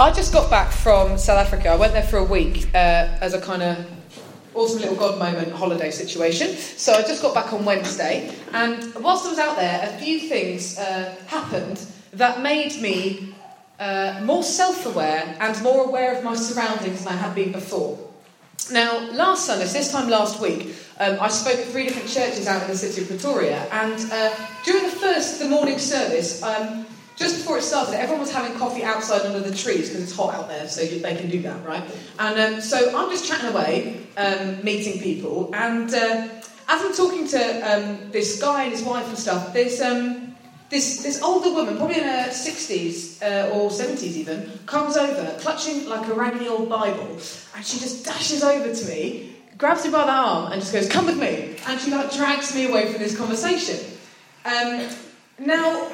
I just got back from South Africa. I went there for a week uh, as a kind of awesome little God moment holiday situation. So I just got back on Wednesday, and whilst I was out there, a few things uh, happened that made me uh, more self aware and more aware of my surroundings than I had been before. Now, last Sunday, this time last week, um, I spoke at three different churches out in the city of Pretoria, and uh, during the first, the morning service, um, just before it started, everyone was having coffee outside under the trees because it's hot out there, so you, they can do that, right? And um, so I'm just chatting away, um, meeting people, and uh, as I'm talking to um, this guy and his wife and stuff, there's um, this, this older woman, probably in her 60s uh, or 70s even, comes over, clutching like a raggedy old Bible, and she just dashes over to me, grabs me by the arm, and just goes, "Come with me," and she like drags me away from this conversation. Um, now,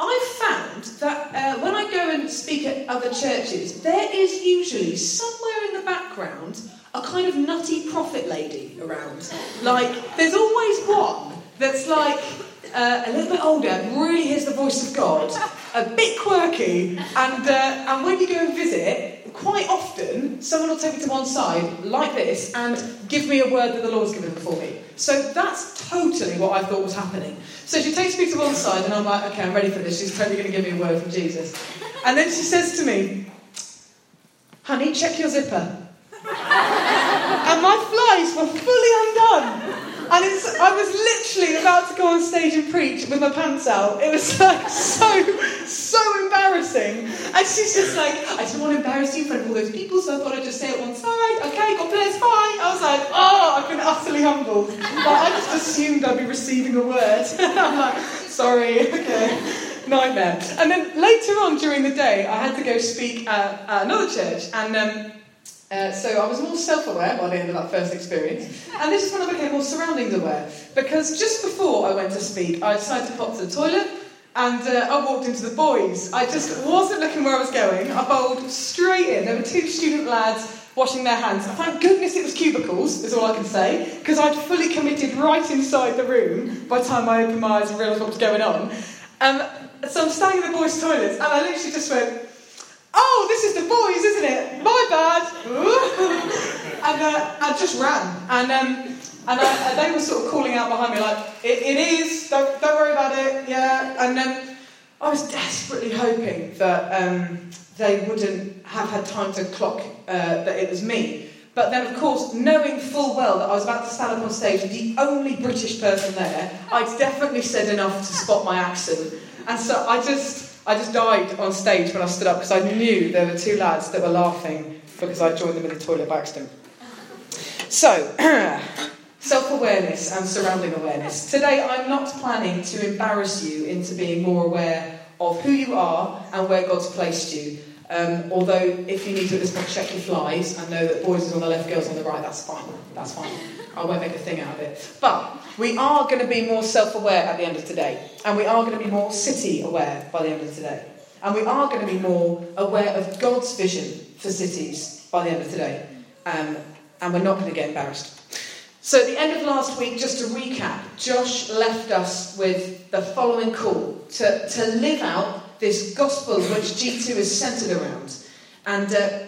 I've found that uh, when I go and speak at other churches, there is usually somewhere in the background a kind of nutty prophet lady around. Like, there's always one that's like uh, a little bit older, really hears the voice of God, a bit quirky, and, uh, and when you go and visit, quite someone will take me to one side like this and give me a word that the Lord's given for me. So that's totally what I thought was happening. So she takes me to one side, and I'm like, okay, I'm ready for this. She's totally going to give me a word from Jesus. And then she says to me, honey, check your zipper. and my flies were fully undone. And it's, I was literally about to go on stage and preach with my pants out. It was like so, so embarrassing. And she's just like, I didn't want to embarrass you in front of all those people, so I thought I'd just say it once. Right, okay, God bless, bye. I was like, oh, I've been utterly humbled. Like, I just assumed I'd be receiving a word. I'm like, sorry, okay nightmare. And then later on during the day, I had to go speak at, at another church, and um, uh, so I was more self-aware by the end of that first experience, and this is when I became more surroundings aware. Because just before I went to speak, I decided to pop to the toilet, and uh, I walked into the boys. I just wasn't looking where I was going. I bowled straight in. There were two student lads washing their hands. Thank goodness it was cubicles, is all I can say, because I'd fully committed right inside the room by the time I opened my eyes and realised what was going on. Um, so I'm standing in the boys' toilets, and I literally just went, oh, this is the boys, isn't it? My bad. and uh, I just ran. And, um, and I, they were sort of calling out behind me, like, it, it is, don't, don't worry about it, yeah. And um, I was desperately hoping that um, they wouldn't have had time to clock uh, that it was me. But then, of course, knowing full well that I was about to stand up on stage, the only British person there, I'd definitely said enough to spot my accent. And so I just, I just died on stage when I stood up because I knew there were two lads that were laughing because I joined them in the toilet by accident. So, self awareness and surrounding awareness. Today, I'm not planning to embarrass you into being more aware of who you are and where God's placed you. Um, although, if you need to at this point check your flies and know that boys is on the left, girls on the right, that's fine. That's fine. I won't make a thing out of it. But we are going to be more self aware at the end of today. And we are going to be more city aware by the end of today. And we are going to be more aware of God's vision for cities by the end of today. Um, and we're not going to get embarrassed. So, at the end of last week, just to recap, Josh left us with the following call to, to live out this gospel which G2 is centered around. And uh,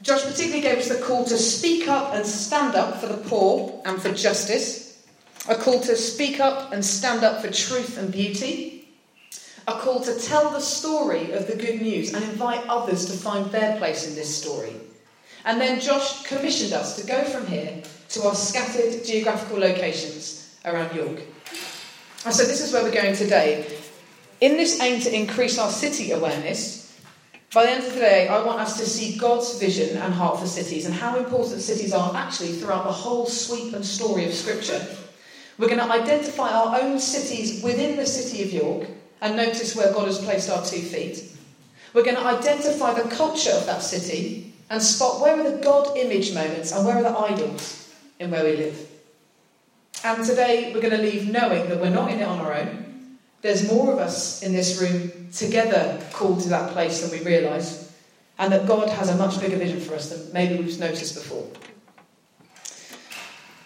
Josh particularly gave us the call to speak up and stand up for the poor and for justice, a call to speak up and stand up for truth and beauty, a call to tell the story of the good news and invite others to find their place in this story. And then Josh commissioned us to go from here to our scattered geographical locations around York. And so this is where we're going today. In this aim to increase our city awareness, by the end of the day, I want us to see God's vision and heart for cities and how important cities are actually throughout the whole sweep and story of Scripture. We're going to identify our own cities within the city of York and notice where God has placed our two feet. We're going to identify the culture of that city and spot where are the God image moments and where are the idols in where we live. And today we're going to leave knowing that we're not in it on our own. There's more of us in this room together called to that place than we realise, and that God has a much bigger vision for us than maybe we've noticed before.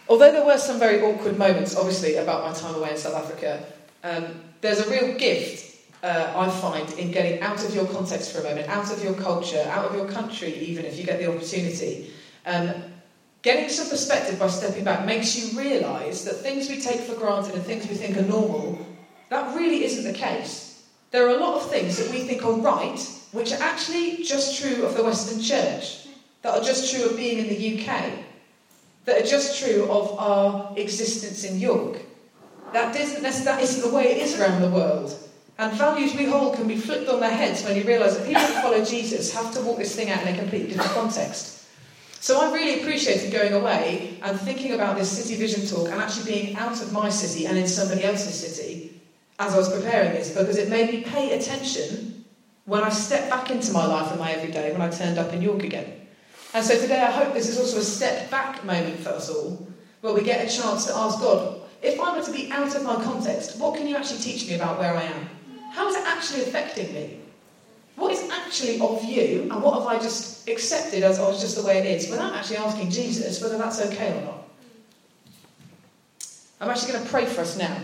Although there were some very awkward moments, obviously, about my time away in South Africa, um, there's a real gift uh, I find, in getting out of your context for a moment, out of your culture, out of your country, even if you get the opportunity. Um, getting some perspective by stepping back makes you realise that things we take for granted and things we think are normal, that really isn't the case. There are a lot of things that we think are right, which are actually just true of the Western Church, that are just true of being in the UK, that are just true of our existence in York. That isn't, that isn't the way it is around the world. And values we hold can be flipped on their heads when you realise that people who follow Jesus have to walk this thing out in a completely different context. So I really appreciated going away and thinking about this city vision talk and actually being out of my city and in somebody else's city as I was preparing this because it made me pay attention when I stepped back into my life and my everyday when I turned up in York again. And so today I hope this is also a step back moment for us all where we get a chance to ask God, if I were to be out of my context, what can you actually teach me about where I am? How is it actually affecting me? What is actually of you, and what have I just accepted as oh, just the way it is, without actually asking Jesus whether that's okay or not? I'm actually going to pray for us now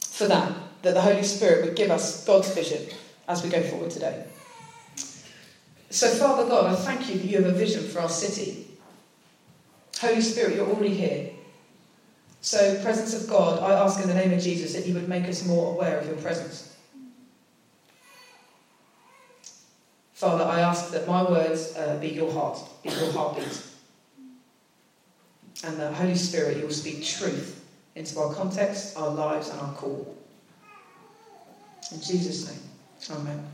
for that, that the Holy Spirit would give us God's vision as we go forward today. So, Father God, I thank you that you have a vision for our city. Holy Spirit, you're already here. So, presence of God, I ask in the name of Jesus that you would make us more aware of your presence. Father, I ask that my words uh, be your heart, be your heartbeat. And the Holy Spirit, you will speak truth into our context, our lives, and our call. In Jesus' name, Amen.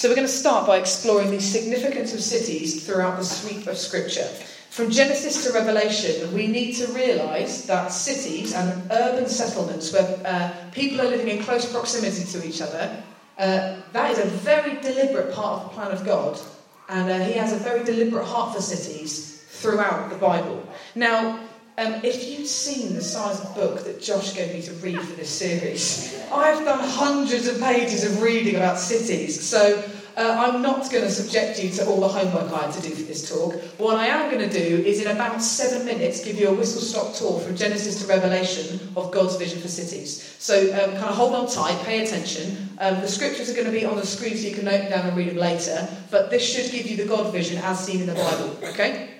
So we're going to start by exploring the significance of cities throughout the sweep of Scripture. From Genesis to Revelation, we need to realise that cities and urban settlements where uh, people are living in close proximity to each other uh, that is a very deliberate part of the plan of God, and uh, He has a very deliberate heart for cities throughout the Bible. Now, um, if you'd seen the size of book that Josh gave me to read for this series, I've done hundreds of pages of reading about cities. So uh, I'm not going to subject you to all the homework I had to do for this talk. What I am going to do is, in about seven minutes, give you a whistle stop tour from Genesis to Revelation of God's vision for cities. So, um, kind of hold on tight, pay attention. Um, the scriptures are going to be on the screen so you can note them down and read them later. But this should give you the God vision as seen in the Bible. Okay?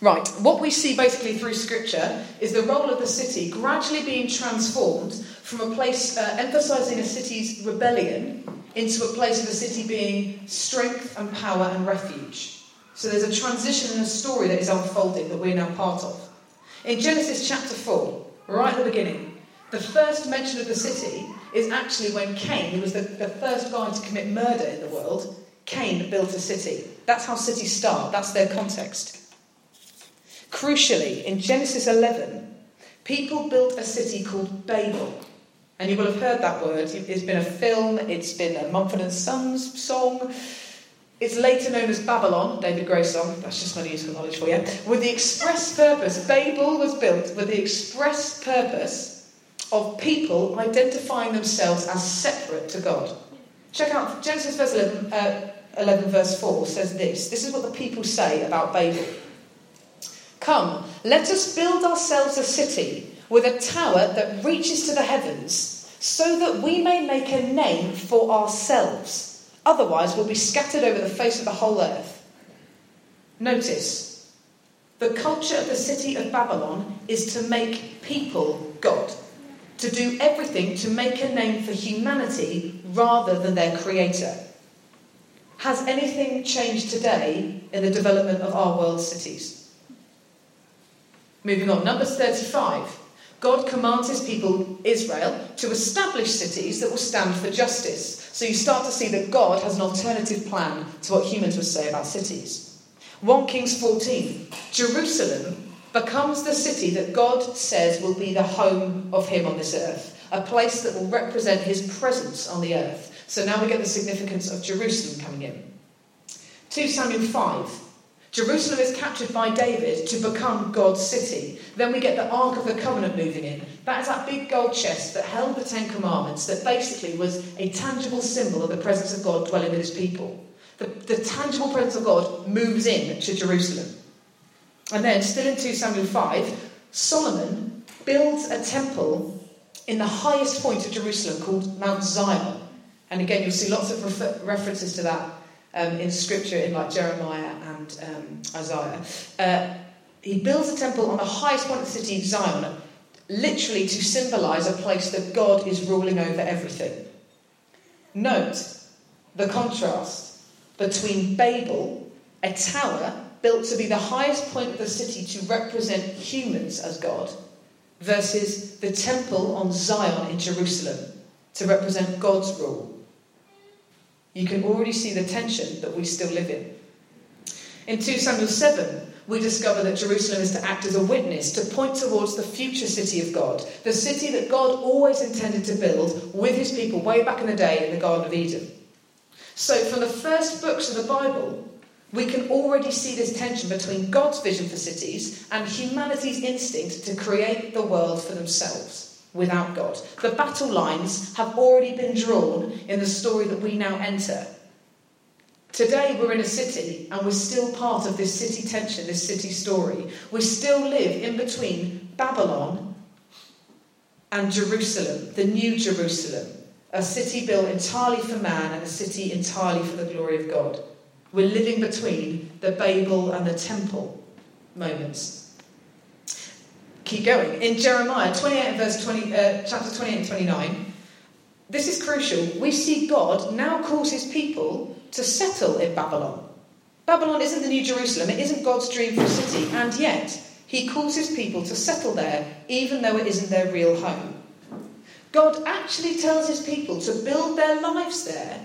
Right, what we see basically through Scripture is the role of the city gradually being transformed from a place uh, emphasizing a city's rebellion into a place of the city being strength and power and refuge. So there's a transition in a story that is unfolding that we're now part of. In Genesis chapter 4, right at the beginning, the first mention of the city is actually when Cain, who was the, the first guy to commit murder in the world, Cain built a city. That's how cities start, that's their context. Crucially, in Genesis 11, people built a city called Babel. And you will have heard that word. It's been a film, it's been a Mumford & Sons song. It's later known as Babylon, David Gray song, that's just my useful knowledge for you. With the express purpose, Babel was built with the express purpose of people identifying themselves as separate to God. Check out Genesis verse 11, uh, 11 verse 4 says this. This is what the people say about Babel. Come, let us build ourselves a city with a tower that reaches to the heavens, so that we may make a name for ourselves. Otherwise, we'll be scattered over the face of the whole earth. Notice, the culture of the city of Babylon is to make people God, to do everything to make a name for humanity rather than their creator. Has anything changed today in the development of our world cities? Moving on, Numbers 35. God commands his people, Israel, to establish cities that will stand for justice. So you start to see that God has an alternative plan to what humans would say about cities. 1 Kings 14 Jerusalem becomes the city that God says will be the home of him on this earth, a place that will represent his presence on the earth. So now we get the significance of Jerusalem coming in. 2 Samuel 5 Jerusalem is captured by David to become God's city. Then we get the Ark of the Covenant moving in. That is that big gold chest that held the Ten Commandments, that basically was a tangible symbol of the presence of God dwelling with his people. The, the tangible presence of God moves in to Jerusalem. And then, still in 2 Samuel 5, Solomon builds a temple in the highest point of Jerusalem called Mount Zion. And again, you'll see lots of refer- references to that um, in scripture in like Jeremiah and um, Isaiah. Uh, he builds a temple on the highest point of the city, Zion, literally to symbolize a place that God is ruling over everything. Note the contrast between Babel, a tower built to be the highest point of the city to represent humans as God, versus the temple on Zion in Jerusalem to represent God's rule. You can already see the tension that we still live in. In 2 Samuel 7, we discover that Jerusalem is to act as a witness, to point towards the future city of God, the city that God always intended to build with his people way back in the day in the Garden of Eden. So, from the first books of the Bible, we can already see this tension between God's vision for cities and humanity's instinct to create the world for themselves without God. The battle lines have already been drawn in the story that we now enter. Today we're in a city and we're still part of this city tension, this city story. We still live in between Babylon and Jerusalem, the new Jerusalem, a city built entirely for man and a city entirely for the glory of God. We're living between the Babel and the temple moments. Keep going. In Jeremiah 28 verse 20, uh, chapter 28 and 29, this is crucial. We see God now calls his people to settle in Babylon. Babylon isn't the New Jerusalem, it isn't God's dream for a city, and yet he calls his people to settle there, even though it isn't their real home. God actually tells his people to build their lives there,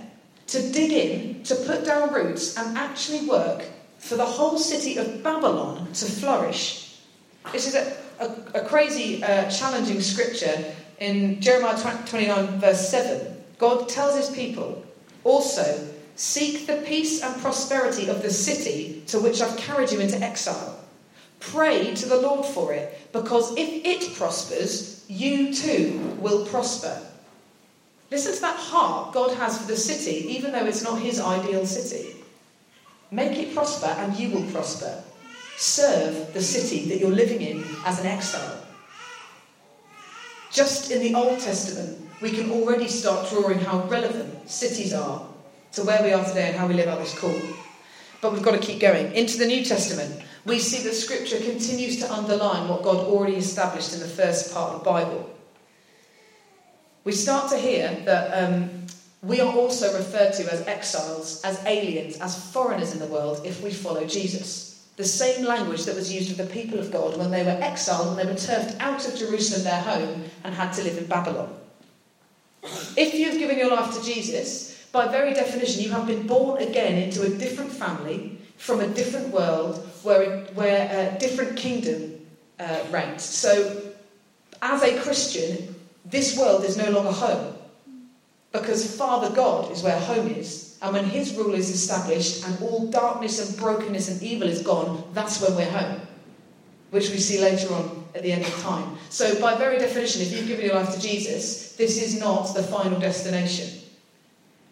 to dig in, to put down roots, and actually work for the whole city of Babylon to flourish. This is a, a, a crazy, uh, challenging scripture in Jeremiah 29, verse 7. God tells his people, also, Seek the peace and prosperity of the city to which I've carried you into exile. Pray to the Lord for it, because if it prospers, you too will prosper. Listen to that heart God has for the city, even though it's not his ideal city. Make it prosper, and you will prosper. Serve the city that you're living in as an exile. Just in the Old Testament, we can already start drawing how relevant cities are to where we are today and how we live out this call. But we've got to keep going. Into the New Testament, we see that Scripture continues to underline what God already established in the first part of the Bible. We start to hear that um, we are also referred to as exiles, as aliens, as foreigners in the world if we follow Jesus. The same language that was used of the people of God when they were exiled and they were turfed out of Jerusalem, their home, and had to live in Babylon. If you've given your life to Jesus, by very definition, you have been born again into a different family, from a different world, where, where a different kingdom uh, reigns. So, as a Christian, this world is no longer home. Because Father God is where home is. And when His rule is established and all darkness and brokenness and evil is gone, that's when we're home. Which we see later on at the end of time. So, by very definition, if you've given your life to Jesus, this is not the final destination.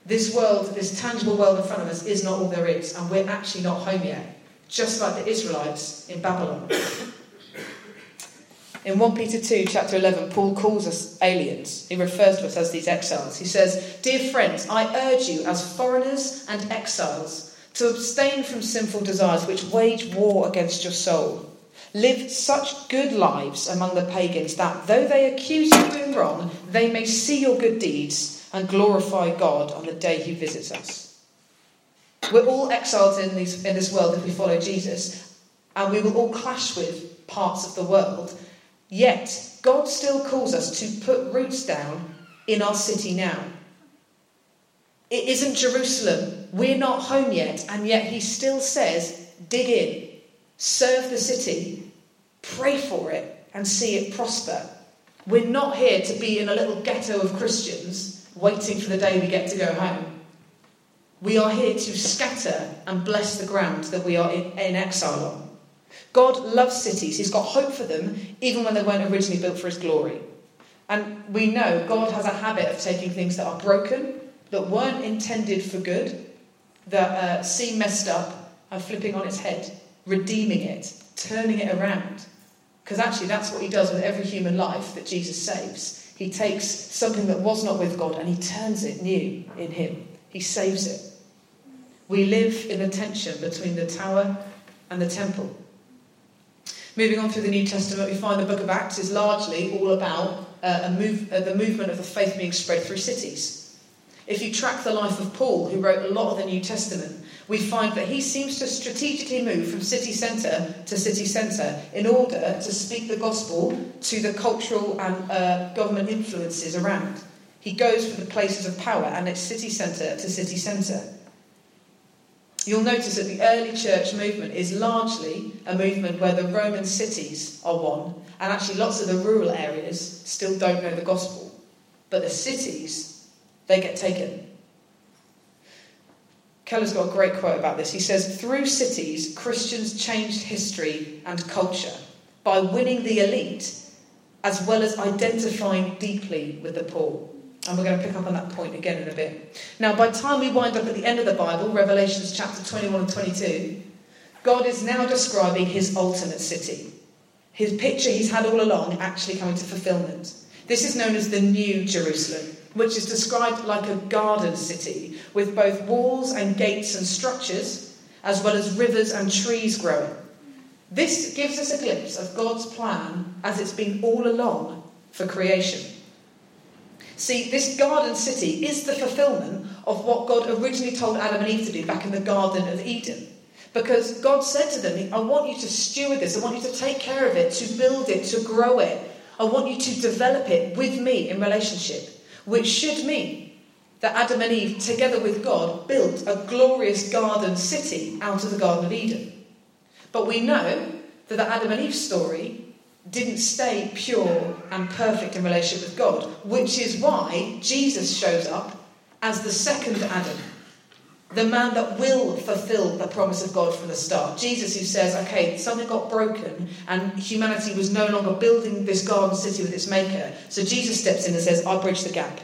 This world, this tangible world in front of us, is not all there is, and we're actually not home yet, just like the Israelites in Babylon. In 1 Peter 2, chapter 11, Paul calls us aliens. He refers to us as these exiles. He says, Dear friends, I urge you, as foreigners and exiles, to abstain from sinful desires which wage war against your soul. Live such good lives among the pagans that, though they accuse you of doing wrong, they may see your good deeds and glorify God on the day he visits us. We're all exiled in, these, in this world if we follow Jesus, and we will all clash with parts of the world. Yet, God still calls us to put roots down in our city now. It isn't Jerusalem. We're not home yet, and yet He still says, dig in, serve the city, pray for it, and see it prosper. We're not here to be in a little ghetto of Christians waiting for the day we get to go home. We are here to scatter and bless the ground that we are in, in exile on. God loves cities. He's got hope for them, even when they weren't originally built for His glory. And we know God has a habit of taking things that are broken, that weren't intended for good, that uh, seem messed up, and flipping on its head, redeeming it, turning it around. Because actually, that's what He does with every human life that Jesus saves. He takes something that was not with God and he turns it new in him. He saves it. We live in the tension between the tower and the temple. Moving on through the New Testament, we find the book of Acts is largely all about uh, move, uh, the movement of the faith being spread through cities. If you track the life of Paul, who wrote a lot of the New Testament, we find that he seems to strategically move from city centre to city centre in order to speak the gospel to the cultural and uh, government influences around. He goes from the places of power and it's city centre to city centre. You'll notice that the early church movement is largely a movement where the Roman cities are won, and actually lots of the rural areas still don't know the gospel. But the cities, they get taken. Keller's got a great quote about this. He says, Through cities, Christians changed history and culture by winning the elite as well as identifying deeply with the poor. And we're going to pick up on that point again in a bit. Now, by the time we wind up at the end of the Bible, Revelations chapter 21 and 22, God is now describing his ultimate city. His picture he's had all along actually coming to fulfillment. This is known as the New Jerusalem, which is described like a garden city with both walls and gates and structures, as well as rivers and trees growing. This gives us a glimpse of God's plan as it's been all along for creation. See, this garden city is the fulfillment of what God originally told Adam and Eve to do back in the Garden of Eden. Because God said to them, I want you to steward this, I want you to take care of it, to build it, to grow it. I want you to develop it with me in relationship, which should mean that Adam and Eve, together with God, built a glorious garden city out of the Garden of Eden. But we know that the Adam and Eve story didn't stay pure and perfect in relationship with God, which is why Jesus shows up as the second Adam, the man that will fulfill the promise of God from the start. Jesus, who says, okay, something got broken and humanity was no longer building this garden city with its maker. So Jesus steps in and says, I bridge the gap.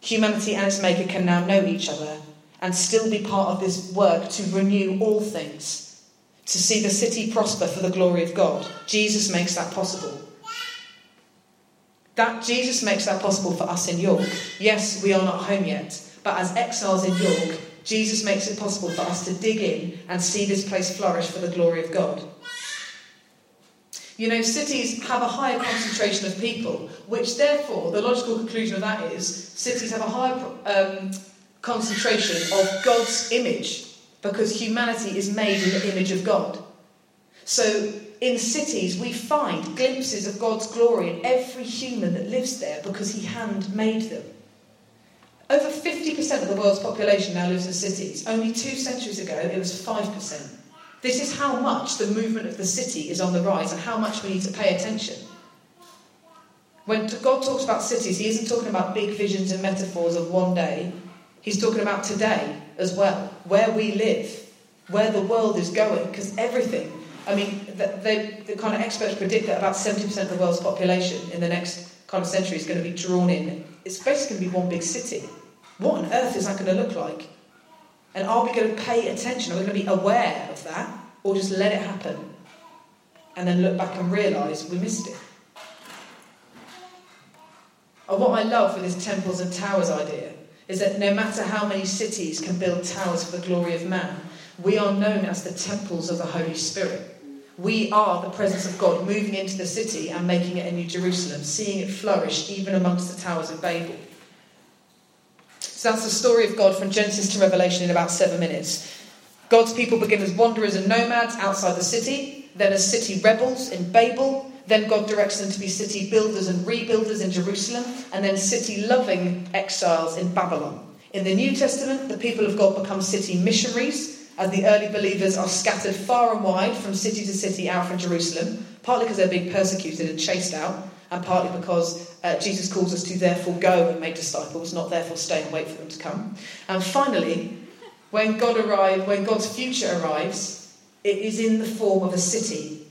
Humanity and its maker can now know each other and still be part of this work to renew all things to see the city prosper for the glory of God. Jesus makes that possible. That Jesus makes that possible for us in York. Yes, we are not home yet, but as exiles in York, Jesus makes it possible for us to dig in and see this place flourish for the glory of God. You know, cities have a higher concentration of people, which therefore, the logical conclusion of that is cities have a higher um, concentration of God's image because humanity is made in the image of God. So in cities, we find glimpses of God's glory in every human that lives there because He handmade them. Over 50% of the world's population now lives in cities. Only two centuries ago, it was 5%. This is how much the movement of the city is on the rise and how much we need to pay attention. When God talks about cities, He isn't talking about big visions and metaphors of one day. He's talking about today as well, where we live, where the world is going, because everything. I mean, the, the, the, kind of experts predict that about 70% of the world's population in the next kind of century is going to be drawn in. It's basically going to be one big city. What on earth is that going to look like? And are we going to pay attention? Are we going to be aware of that? Or just let it happen? And then look back and realise we missed it. And what I love with this temples and towers idea is that no matter how many cities can build towers for the glory of man, we are known as the temples of the Holy Spirit. We are the presence of God moving into the city and making it a new Jerusalem, seeing it flourish even amongst the towers of Babel. So that's the story of God from Genesis to Revelation in about seven minutes. God's people begin as wanderers and nomads outside the city, then as city rebels in Babel, then God directs them to be city builders and rebuilders in Jerusalem, and then city loving exiles in Babylon. In the New Testament, the people of God become city missionaries, as the early believers are scattered far and wide from city to city out from Jerusalem, partly because they're being persecuted and chased out, and partly because uh, Jesus calls us to therefore go and make disciples, not therefore stay and wait for them to come. And finally, when God arrives, when God's future arrives, it is in the form of a city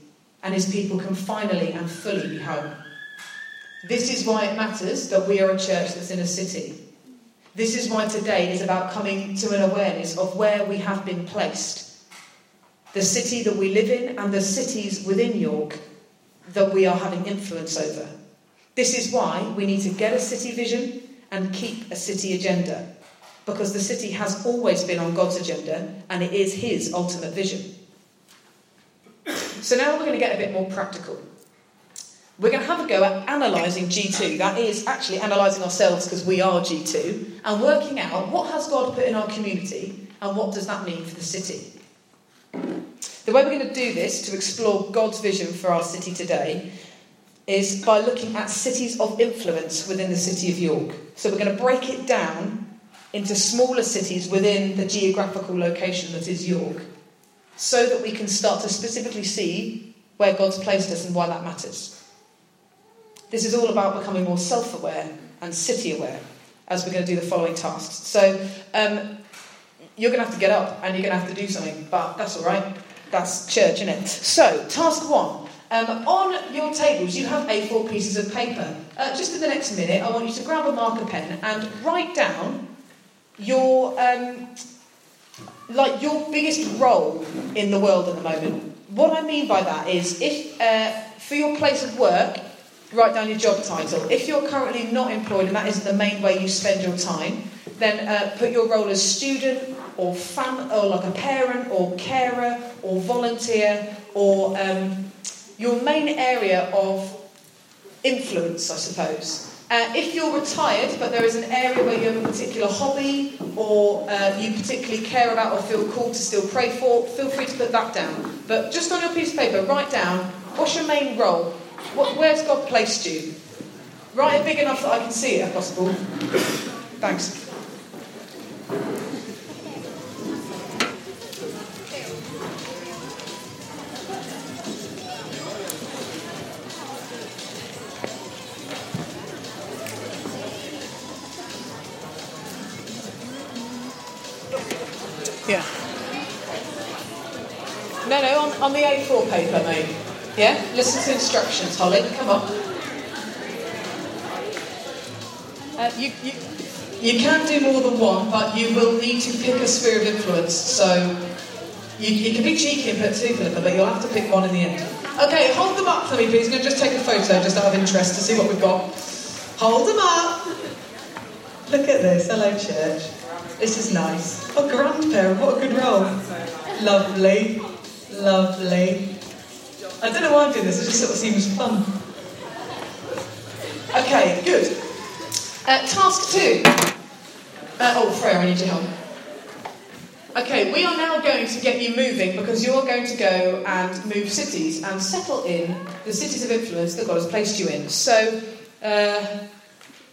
and his people can finally and fully be home. This is why it matters that we are a church that's in a city. This is why today is about coming to an awareness of where we have been placed. The city that we live in and the cities within York that we are having influence over. This is why we need to get a city vision and keep a city agenda, because the city has always been on God's agenda and it is His ultimate vision. So now we're going to get a bit more practical. We're going to have a go at analysing G2. That is actually analysing ourselves because we are G2 and working out what has God put in our community and what does that mean for the city. The way we're going to do this to explore God's vision for our city today is by looking at cities of influence within the city of York. So we're going to break it down into smaller cities within the geographical location that is York so that we can start to specifically see where God's placed us and why that matters. This is all about becoming more self aware and city aware as we're going to do the following tasks. So um, you're going to have to get up and you're going to have to do something, but that's all right. That's church, isn't it? So, task one. Um, on your tables, you have A4 pieces of paper. Uh, just in the next minute, I want you to grab a marker pen and write down your um, like your biggest role in the world at the moment. What I mean by that is, if uh, for your place of work, write down your job title. If you're currently not employed and that isn't the main way you spend your time, then uh, put your role as student or fam or like a parent or carer or volunteer or um, your main area of influence, I suppose. Uh, if you're retired, but there is an area where you have a particular hobby or uh, you particularly care about or feel called to still pray for, feel free to put that down. But just on your piece of paper, write down what's your main role? What, where's God placed you? Write it big enough that I can see it if possible. Thanks. On, the A4 paper, mate. Yeah? Listen to instructions, Holly. Come on. Uh, you, you, you can do more than one, but you will need to pick a sphere of influence. So you, you can be cheeky and put two, Philippa, but you'll have to pick one in the end. Okay, hold them up for me, please. I'm going to just take a photo just out of interest to see what we've got. Hold them up. Look at this. Hello, church. This is nice. Oh, grandparent, what a good role. Lovely. Lovely. I don't know why I'm doing this, it just sort of seems fun. Okay, good. Uh, task two. Uh, oh, Freya, I need your help. Okay, we are now going to get you moving because you're going to go and move cities and settle in the cities of influence that God has placed you in. So, uh,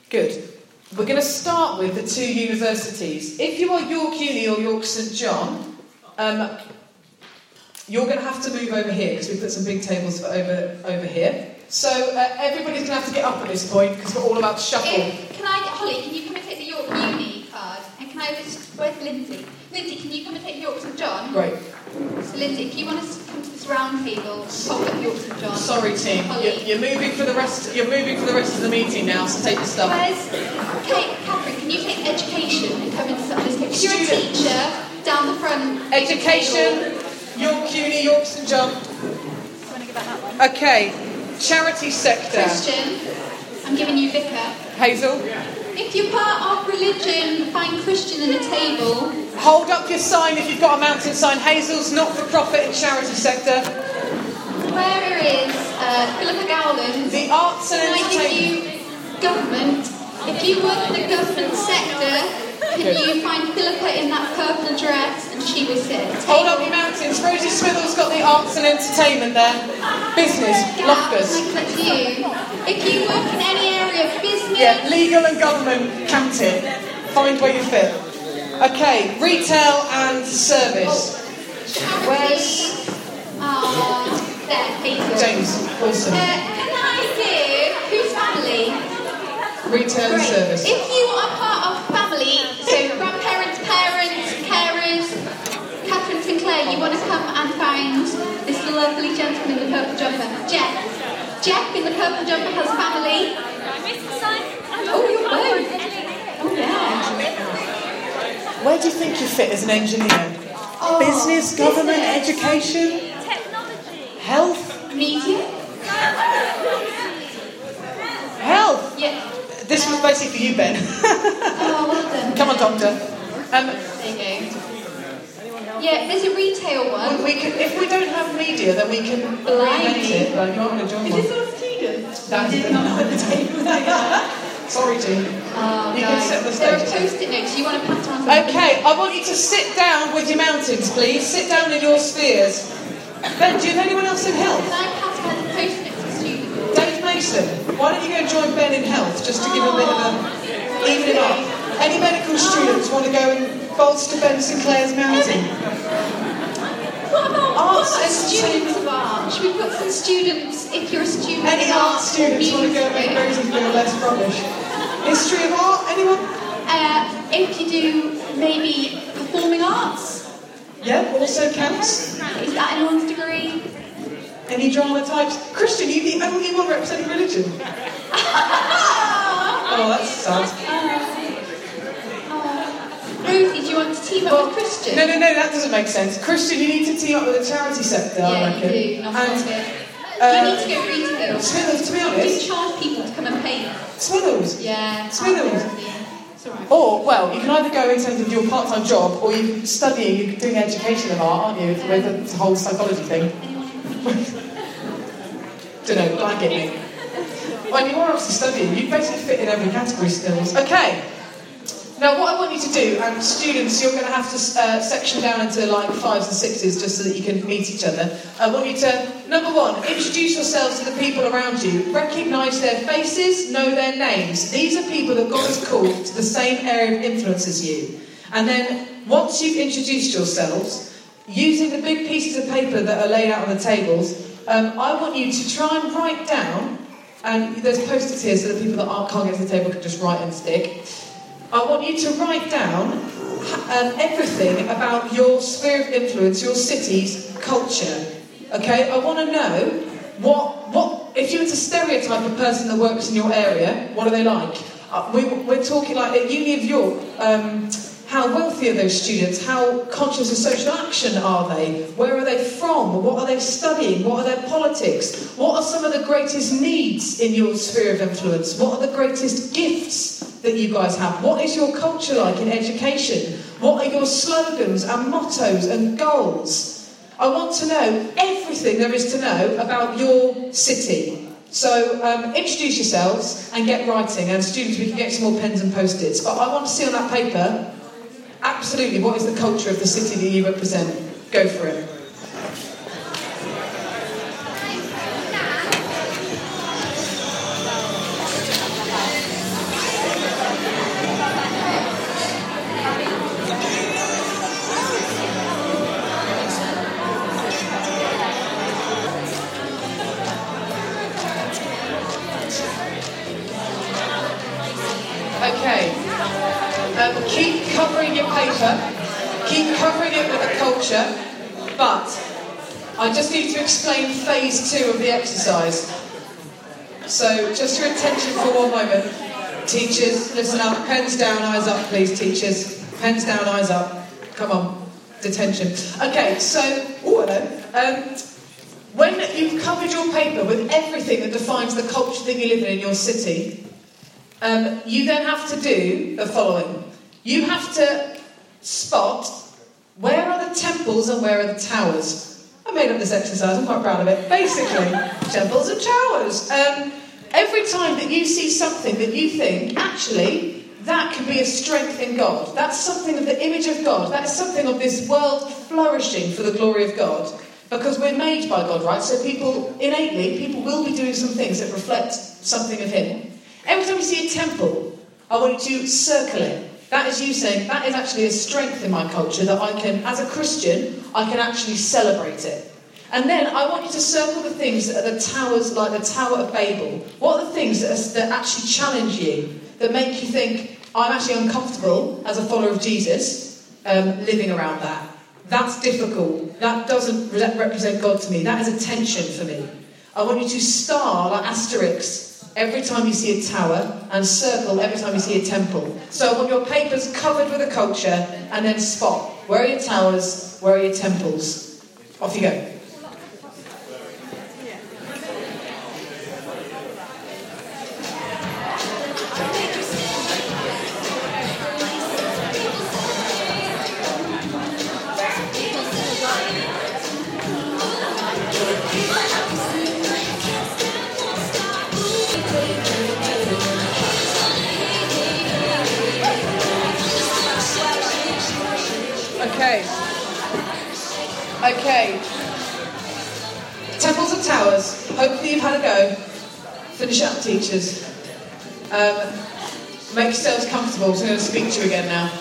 good. We're going to start with the two universities. If you are York Uni or York St John, um, you're going to have to move over here because we put some big tables over over here. So uh, everybody's going to have to get up at this point because we're all about to shuffle. If, can I get Holly? Can you come and take the York Uni card? And can I just where's Lindsay? Lindsay, can you come and take York St John? Great. So Lindsay, if you want to come to this round table, pop up York St John. Sorry, team. You're, you're moving for the rest. You're moving for the rest of the meeting now. So take your stuff. Where's Kate, Catherine? Can you take education and come into this? If you're a teacher, down the front. Education. York Uni, York St John. Do you want to give that that one? Okay. Charity sector. Christian, I'm giving you vicar. Hazel. If you're part of religion, find Christian in the table. Hold up your sign if you've got a mountain sign. Hazel's not for profit and charity sector. Where is uh, Philippa Gowland? The arts and Can I give entertainment. you government? If you work in the government sector, can you find Philippa in that purple dress and she will sit at the Hold up your. Rosie Smithle's got the arts and entertainment there. Business, Gap, Loftus. can I cut to you? If you work in any area of business, Yeah, legal and government, count it. Find where you fit. Okay, retail and service. charity, Where's ah, there. James? Uh, can I give whose family? Retail and service. If you are part of family, so grandparents, parents, carers, Catherine Sinclair, you want to come and find this lovely gentleman in the purple jumper, Jeff. Jeff in the purple jumper has family. Oh, you're both. Oh, yeah. Where do you think you fit as an engineer? Oh, Business, government, business, education, Technology. health, Media. health. This was basically for you, Ben. Oh, well done. Come on, Doctor. Um, There you go. Yeah, there's a retail one. we can, if we don't have media, then we can Blimey. reinvent it. Like, you want to join Is one? this all students? That is Sorry, Jean. Oh, You can set the stage. There are post-it notes. You want to pass around some Okay, I want you to sit down with your mountains, please. Sit down in your spheres. Ben, do you have anyone else in health? Can I pass around the post-it notes to students? Dave Mason, why don't you go and join Ben in health, just to give a bit of a oh, evening up. Any medical students want to go and bolster Ben Sinclair's mountain? What about, Arts and students of art? Should we put some students, if you're a student Any art art, students want to go and make? Rosie's bit less rubbish? History of art, anyone? Uh, if you do maybe performing arts, Yeah, also counts. is that anyone's degree? Any drama types? Christian, you're the only one representing religion. Oh, that's sad. Oh. Rosie, do you want to team up with Christian? No, no, no, that doesn't make sense. Christian, you need to team up with the charity sector, I Yeah, reckon. you do. And uh, you need to go retail. Smithers, to be honest, charge people to come and paint. Smithers. Yeah. Smithers. Alright. Or, well, you can either go in terms of your part-time job, or you're studying, you're doing education of art, aren't you, with the whole psychology thing. Don't know, get me. Well, you are obviously studying. You basically fit in every category skills. Okay. Now, what I want you to do, and students, you're going to have to uh, section down into like fives and sixes just so that you can meet each other. I want you to, number one, introduce yourselves to the people around you. Recognise their faces, know their names. These are people that God has called to the same area of influence as you. And then, once you've introduced yourselves, using the big pieces of paper that are laid out on the tables, um, I want you to try and write down, and there's post-its here so that people that aren't, can't get to the table can just write and stick. I want you to write down um, everything about your sphere of influence, your city's culture. Okay, I want to know what what if you were to stereotype a person that works in your area, what are they like? Uh, we, we're talking like at Uni of York. Um, how wealthy are those students? How conscious of social action are they? Where are they from? What are they studying? What are their politics? What are some of the greatest needs in your sphere of influence? What are the greatest gifts that you guys have? What is your culture like in education? What are your slogans and mottos and goals? I want to know everything there is to know about your city. So um, introduce yourselves and get writing. And students, we can get some more pens and post-its. But I want to see on that paper, absolutely, what is the culture of the city that you represent? Go for it. To explain phase two of the exercise. So just your attention for one moment. Teachers, listen up. Pens down, eyes up, please, teachers. Pens down, eyes up. Come on. Detention. Okay, so, oh, hello. Um, when you've covered your paper with everything that defines the culture that you live in in your city, um, you then have to do the following. You have to spot where are the temples and where are the towers. I made up this exercise, I'm quite proud of it. Basically, temples and towers. Um, every time that you see something that you think, actually, that could be a strength in God, that's something of the image of God, that's something of this world flourishing for the glory of God. Because we're made by God, right? So people, innately, people will be doing some things that reflect something of Him. Every time you see a temple, I want you to circle it. That is you saying, that is actually a strength in my culture that I can, as a Christian, I can actually celebrate it. And then I want you to circle the things that are the towers, like the Tower of Babel. What are the things that, are, that actually challenge you, that make you think, I'm actually uncomfortable as a follower of Jesus, um, living around that? That's difficult. That doesn't re- represent God to me. That is a tension for me. I want you to star, like asterisks, every time you see a tower and circle every time you see a temple. So I want your papers covered with a culture and then spot where are your towers, where are your temples. Off you go. Speak to you again now.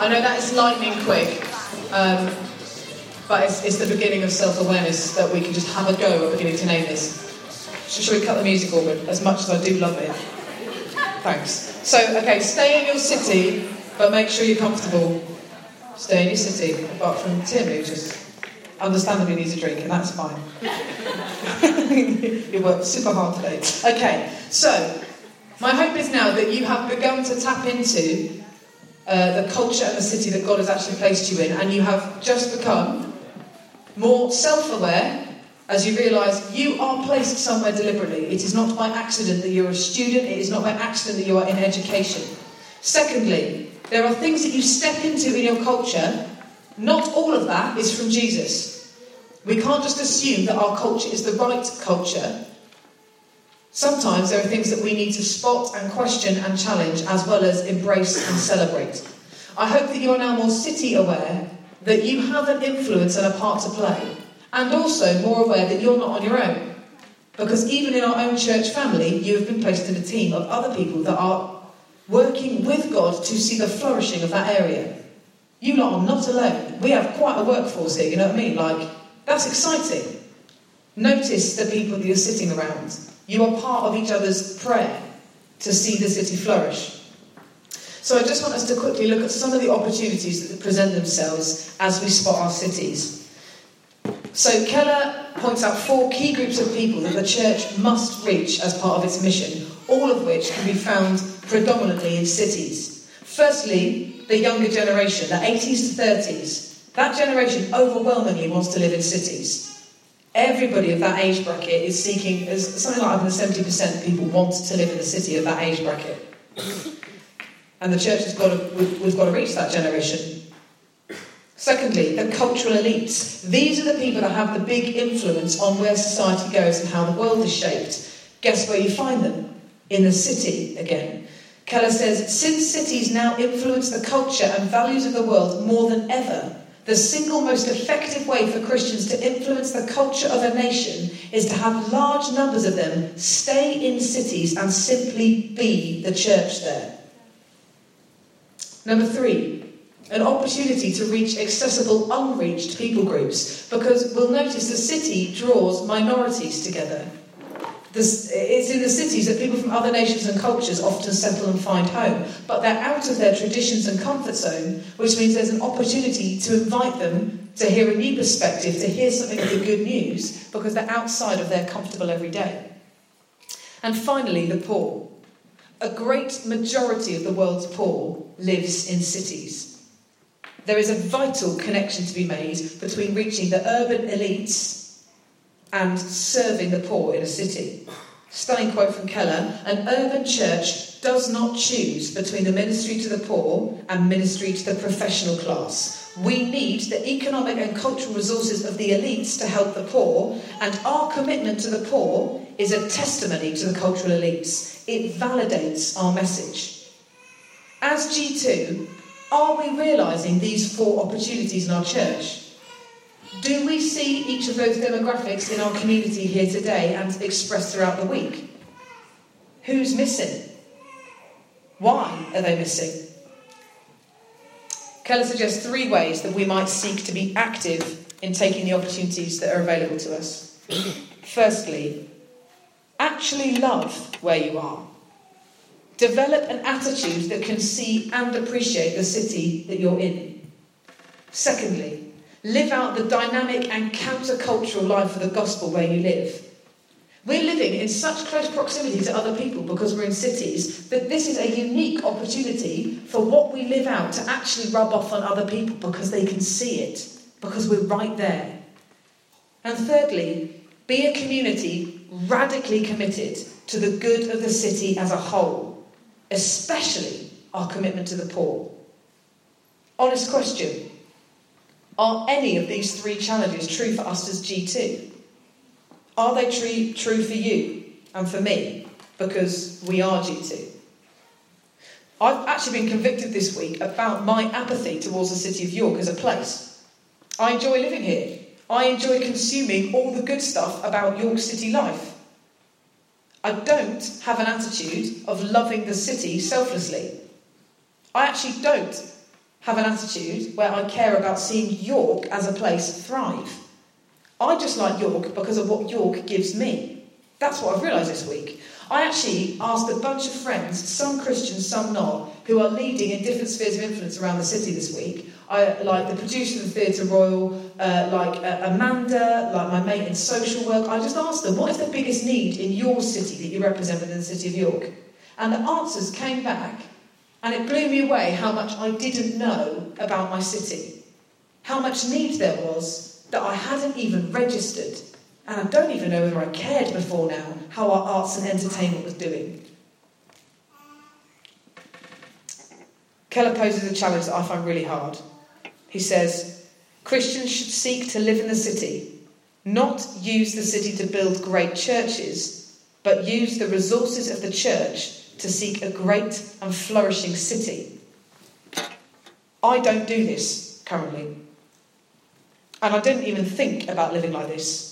I know that is lightning quick, um, but it's, it's, the beginning of self-awareness that we can just have a go at beginning to name this. Should we cut the music, Auburn? As much as I do love it. Thanks. So, okay, stay in your city, but make sure you're comfortable. Stay in your city, apart from Tim, who just understandably needs a drink, and that's fine. you worked super hard today. Okay, so my hope is now that you have begun to tap into uh, the culture and the city that God has actually placed you in, and you have just become more self aware as you realise you are placed somewhere deliberately. It is not by accident that you're a student, it is not by accident that you are in education. Secondly, there are things that you step into in your culture, not all of that is from Jesus. We can't just assume that our culture is the right culture. Sometimes there are things that we need to spot and question and challenge, as well as embrace and celebrate. I hope that you are now more city aware, that you have an influence and a part to play, and also more aware that you're not on your own. Because even in our own church family, you have been placed in a team of other people that are working with God to see the flourishing of that area. You lot are not alone. We have quite a workforce here, you know what I mean? Like, that's exciting. Notice the people that you're sitting around. You are part of each other's prayer to see the city flourish. So I just want us to quickly look at some of the opportunities that present themselves as we spot our cities. So Keller points out four key groups of people that the church must reach as part of its mission, all of which can be found predominantly in cities. Firstly, the younger generation, the 80s to 30s. That generation overwhelmingly wants to live in cities. Everybody of that age bracket is seeking, as something like 70% of people want to live in the city of that age bracket. And the church has got to, we've got to reach that generation. Secondly, the cultural elites. These are the people that have the big influence on where society goes and how the world is shaped. Guess where you find them? In the city again. Keller says, since cities now influence the culture and values of the world more than ever, the single most effective way for Christians to influence the culture of a nation is to have large numbers of them stay in cities and simply be the church there. Number three, an opportunity to reach accessible, unreached people groups, because we'll notice the city draws minorities together. It's in the cities that people from other nations and cultures often settle and find home, but they're out of their traditions and comfort zone, which means there's an opportunity to invite them to hear a new perspective, to hear something of the good news, because they're outside of their comfortable everyday. And finally, the poor. A great majority of the world's poor lives in cities. There is a vital connection to be made between reaching the urban elites and serving the poor in a city. Stunning quote from Keller An urban church does not choose between the ministry to the poor and ministry to the professional class. We need the economic and cultural resources of the elites to help the poor, and our commitment to the poor is a testimony to the cultural elites. It validates our message. As G2, are we realising these four opportunities in our church? Do we see each of those demographics in our community here today and expressed throughout the week? Who's missing? Why are they missing? Keller suggests three ways that we might seek to be active in taking the opportunities that are available to us. Firstly, actually love where you are. Develop an attitude that can see and appreciate the city that you're in. Secondly, Live out the dynamic and countercultural life of the gospel where you live. We're living in such close proximity to other people because we're in cities that this is a unique opportunity for what we live out to actually rub off on other people because they can see it, because we're right there. And thirdly, be a community radically committed to the good of the city as a whole, especially our commitment to the poor. Honest question are any of these three challenges true for us as G2? Are they true, true for you and for me? Because we are G2. I've actually been convicted this week about my apathy towards the city of York as a place. I enjoy living here. I enjoy consuming all the good stuff about York City life. I don't have an attitude of loving the city selflessly. I actually don't have an attitude where I care about seeing York as a place thrive. I just like York because of what York gives me. That's what I've realised this week. I actually asked a bunch of friends, some Christians, some not, who are leading in different spheres of influence around the city this week. I, like the producer of the Theatre Royal, uh, like uh, Amanda, like my mate in social work. I just asked them, what is the biggest need in your city that you represent within the city of York? And the answers came back, and it blew me away how much I didn't know about my city. How much need there was that I hadn't even registered and I don't even know whether I cared before now how our arts and entertainment was doing. Keller poses a challenge that I find really hard. He says, Christians should seek to live in the city, not use the city to build great churches, but use the resources of the church to seek a great and flourishing city. I don't do this currently. And I didn't even think about living like this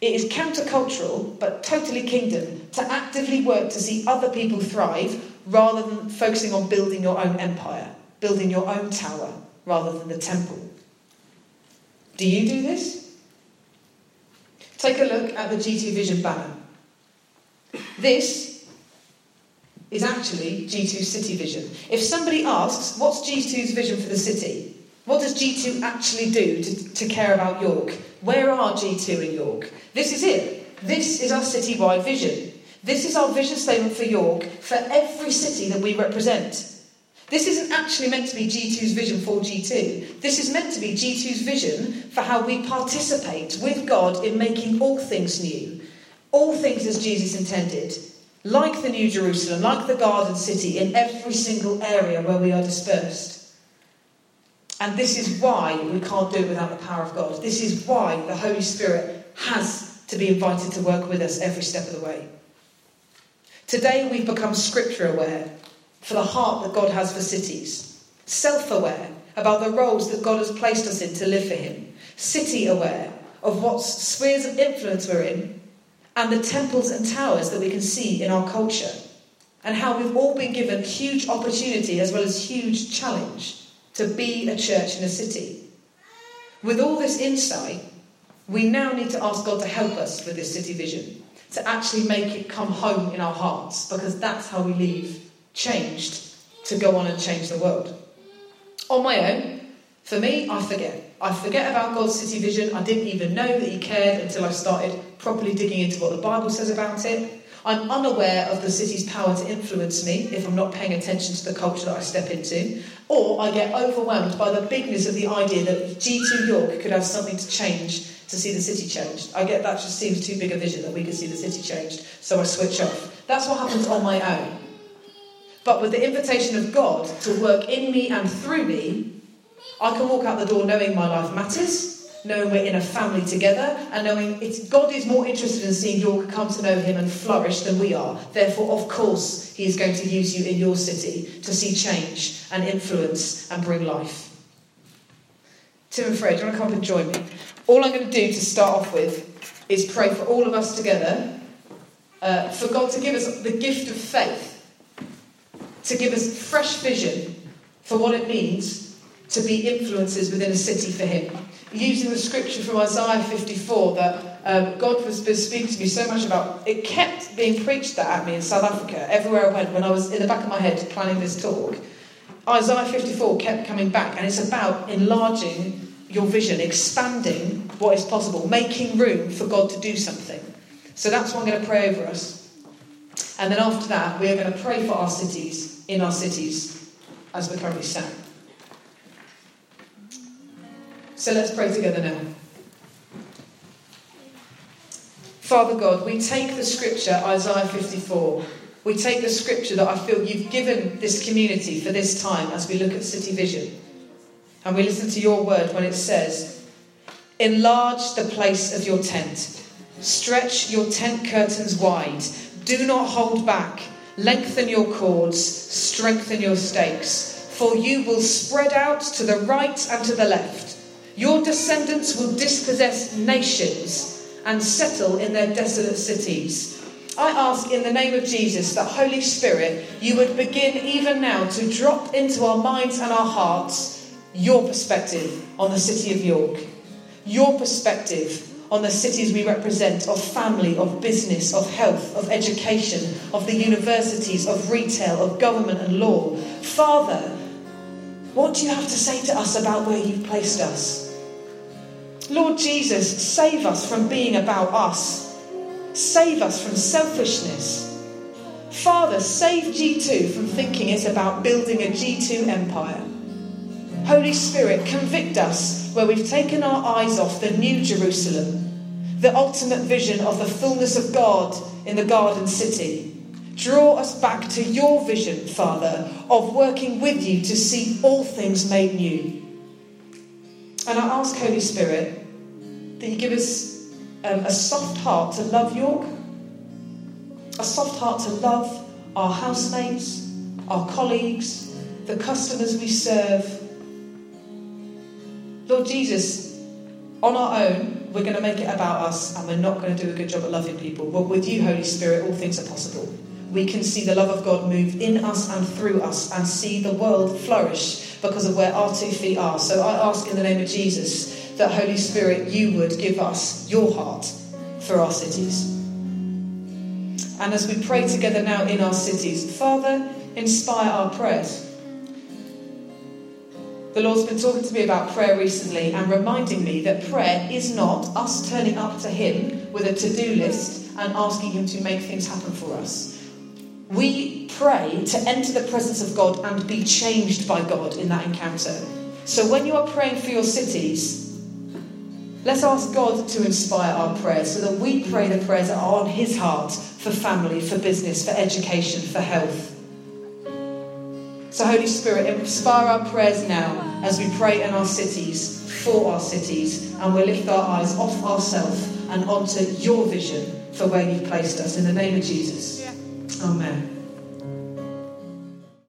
it is countercultural, but totally kingdom, to actively work to see other people thrive rather than focusing on building your own empire, building your own tower rather than the temple. Do you do this? Take a look at the G2 Vision banner. This is actually G2 City Vision. If somebody asks, what's G2's vision for the city? What does G2 actually do to, to care about York? Where are G2 in York? This is it. This is our citywide vision. This is our vision statement for York for every city that we represent. This isn't actually meant to be G2's vision for G2. This is meant to be G2's vision for how we participate with God in making all things new, all things as Jesus intended, like the New Jerusalem, like the Garden City, in every single area where we are dispersed. And this is why we can't do it without the power of God. This is why the Holy Spirit has to be invited to work with us every step of the way. Today we've become scripture aware for the heart that God has for cities, self aware about the roles that God has placed us in to live for Him, city aware of what spheres of influence we're in, and the temples and towers that we can see in our culture, and how we've all been given huge opportunity as well as huge challenge to be a church in a city. With all this insight, we now need to ask God to help us with this city vision, to actually make it come home in our hearts, because that's how we leave changed to go on and change the world. On my own, for me, I forget. I forget about God's city vision. I didn't even know that He cared until I started properly digging into what the Bible says about it. I'm unaware of the city's power to influence me if I'm not paying attention to the culture that I step into. Or I get overwhelmed by the bigness of the idea that G2 York could have something to change to see the city changed. I get that just seems too big a vision that we could see the city changed, so I switch off. That's what happens on my own. But with the invitation of God to work in me and through me, I can walk out the door knowing my life matters knowing we're in a family together, and knowing it's, God is more interested in seeing York come to know Him and flourish than we are. Therefore, of course, He is going to use you in your city to see change and influence and bring life. Tim and Fred, do you want to come up and join me? All I'm going to do to start off with is pray for all of us together uh, for God to give us the gift of faith, to give us fresh vision for what it means to be influences within a city for Him using the scripture from Isaiah 54 that um, God was speaking to me so much about. It kept being preached at me in South Africa, everywhere I went, when I was in the back of my head planning this talk. Isaiah 54 kept coming back, and it's about enlarging your vision, expanding what is possible, making room for God to do something. So that's what I'm going to pray over us. And then after that, we are going to pray for our cities, in our cities, as we're currently stand. So let's pray together now. Father God, we take the scripture, Isaiah 54. We take the scripture that I feel you've given this community for this time as we look at City Vision. And we listen to your word when it says, Enlarge the place of your tent, stretch your tent curtains wide, do not hold back. Lengthen your cords, strengthen your stakes, for you will spread out to the right and to the left. Your descendants will dispossess nations and settle in their desolate cities. I ask in the name of Jesus that Holy Spirit, you would begin even now to drop into our minds and our hearts your perspective on the city of York, your perspective on the cities we represent of family, of business, of health, of education, of the universities, of retail, of government and law. Father, what do you have to say to us about where you've placed us? Lord Jesus, save us from being about us. Save us from selfishness. Father, save G2 from thinking it's about building a G2 empire. Holy Spirit, convict us where we've taken our eyes off the new Jerusalem, the ultimate vision of the fullness of God in the garden city. Draw us back to your vision, Father, of working with you to see all things made new. And I ask, Holy Spirit, that you give us um, a soft heart to love York, a soft heart to love our housemates, our colleagues, the customers we serve, Lord Jesus, on our own, we're going to make it about us and we're not going to do a good job at loving people. But with you, Holy Spirit, all things are possible. We can see the love of God move in us and through us and see the world flourish because of where our two feet are. So I ask in the name of Jesus that, Holy Spirit, you would give us your heart for our cities. And as we pray together now in our cities, Father, inspire our prayers. The Lord's been talking to me about prayer recently and reminding me that prayer is not us turning up to Him with a to do list and asking Him to make things happen for us. We pray to enter the presence of God and be changed by God in that encounter. So when you are praying for your cities, let's ask God to inspire our prayers so that we pray the prayers that are on His heart for family, for business, for education, for health. So, Holy Spirit, inspire our prayers now as we pray in our cities, for our cities, and we lift our eyes off ourselves and onto your vision for where you've placed us. In the name of Jesus. Amen.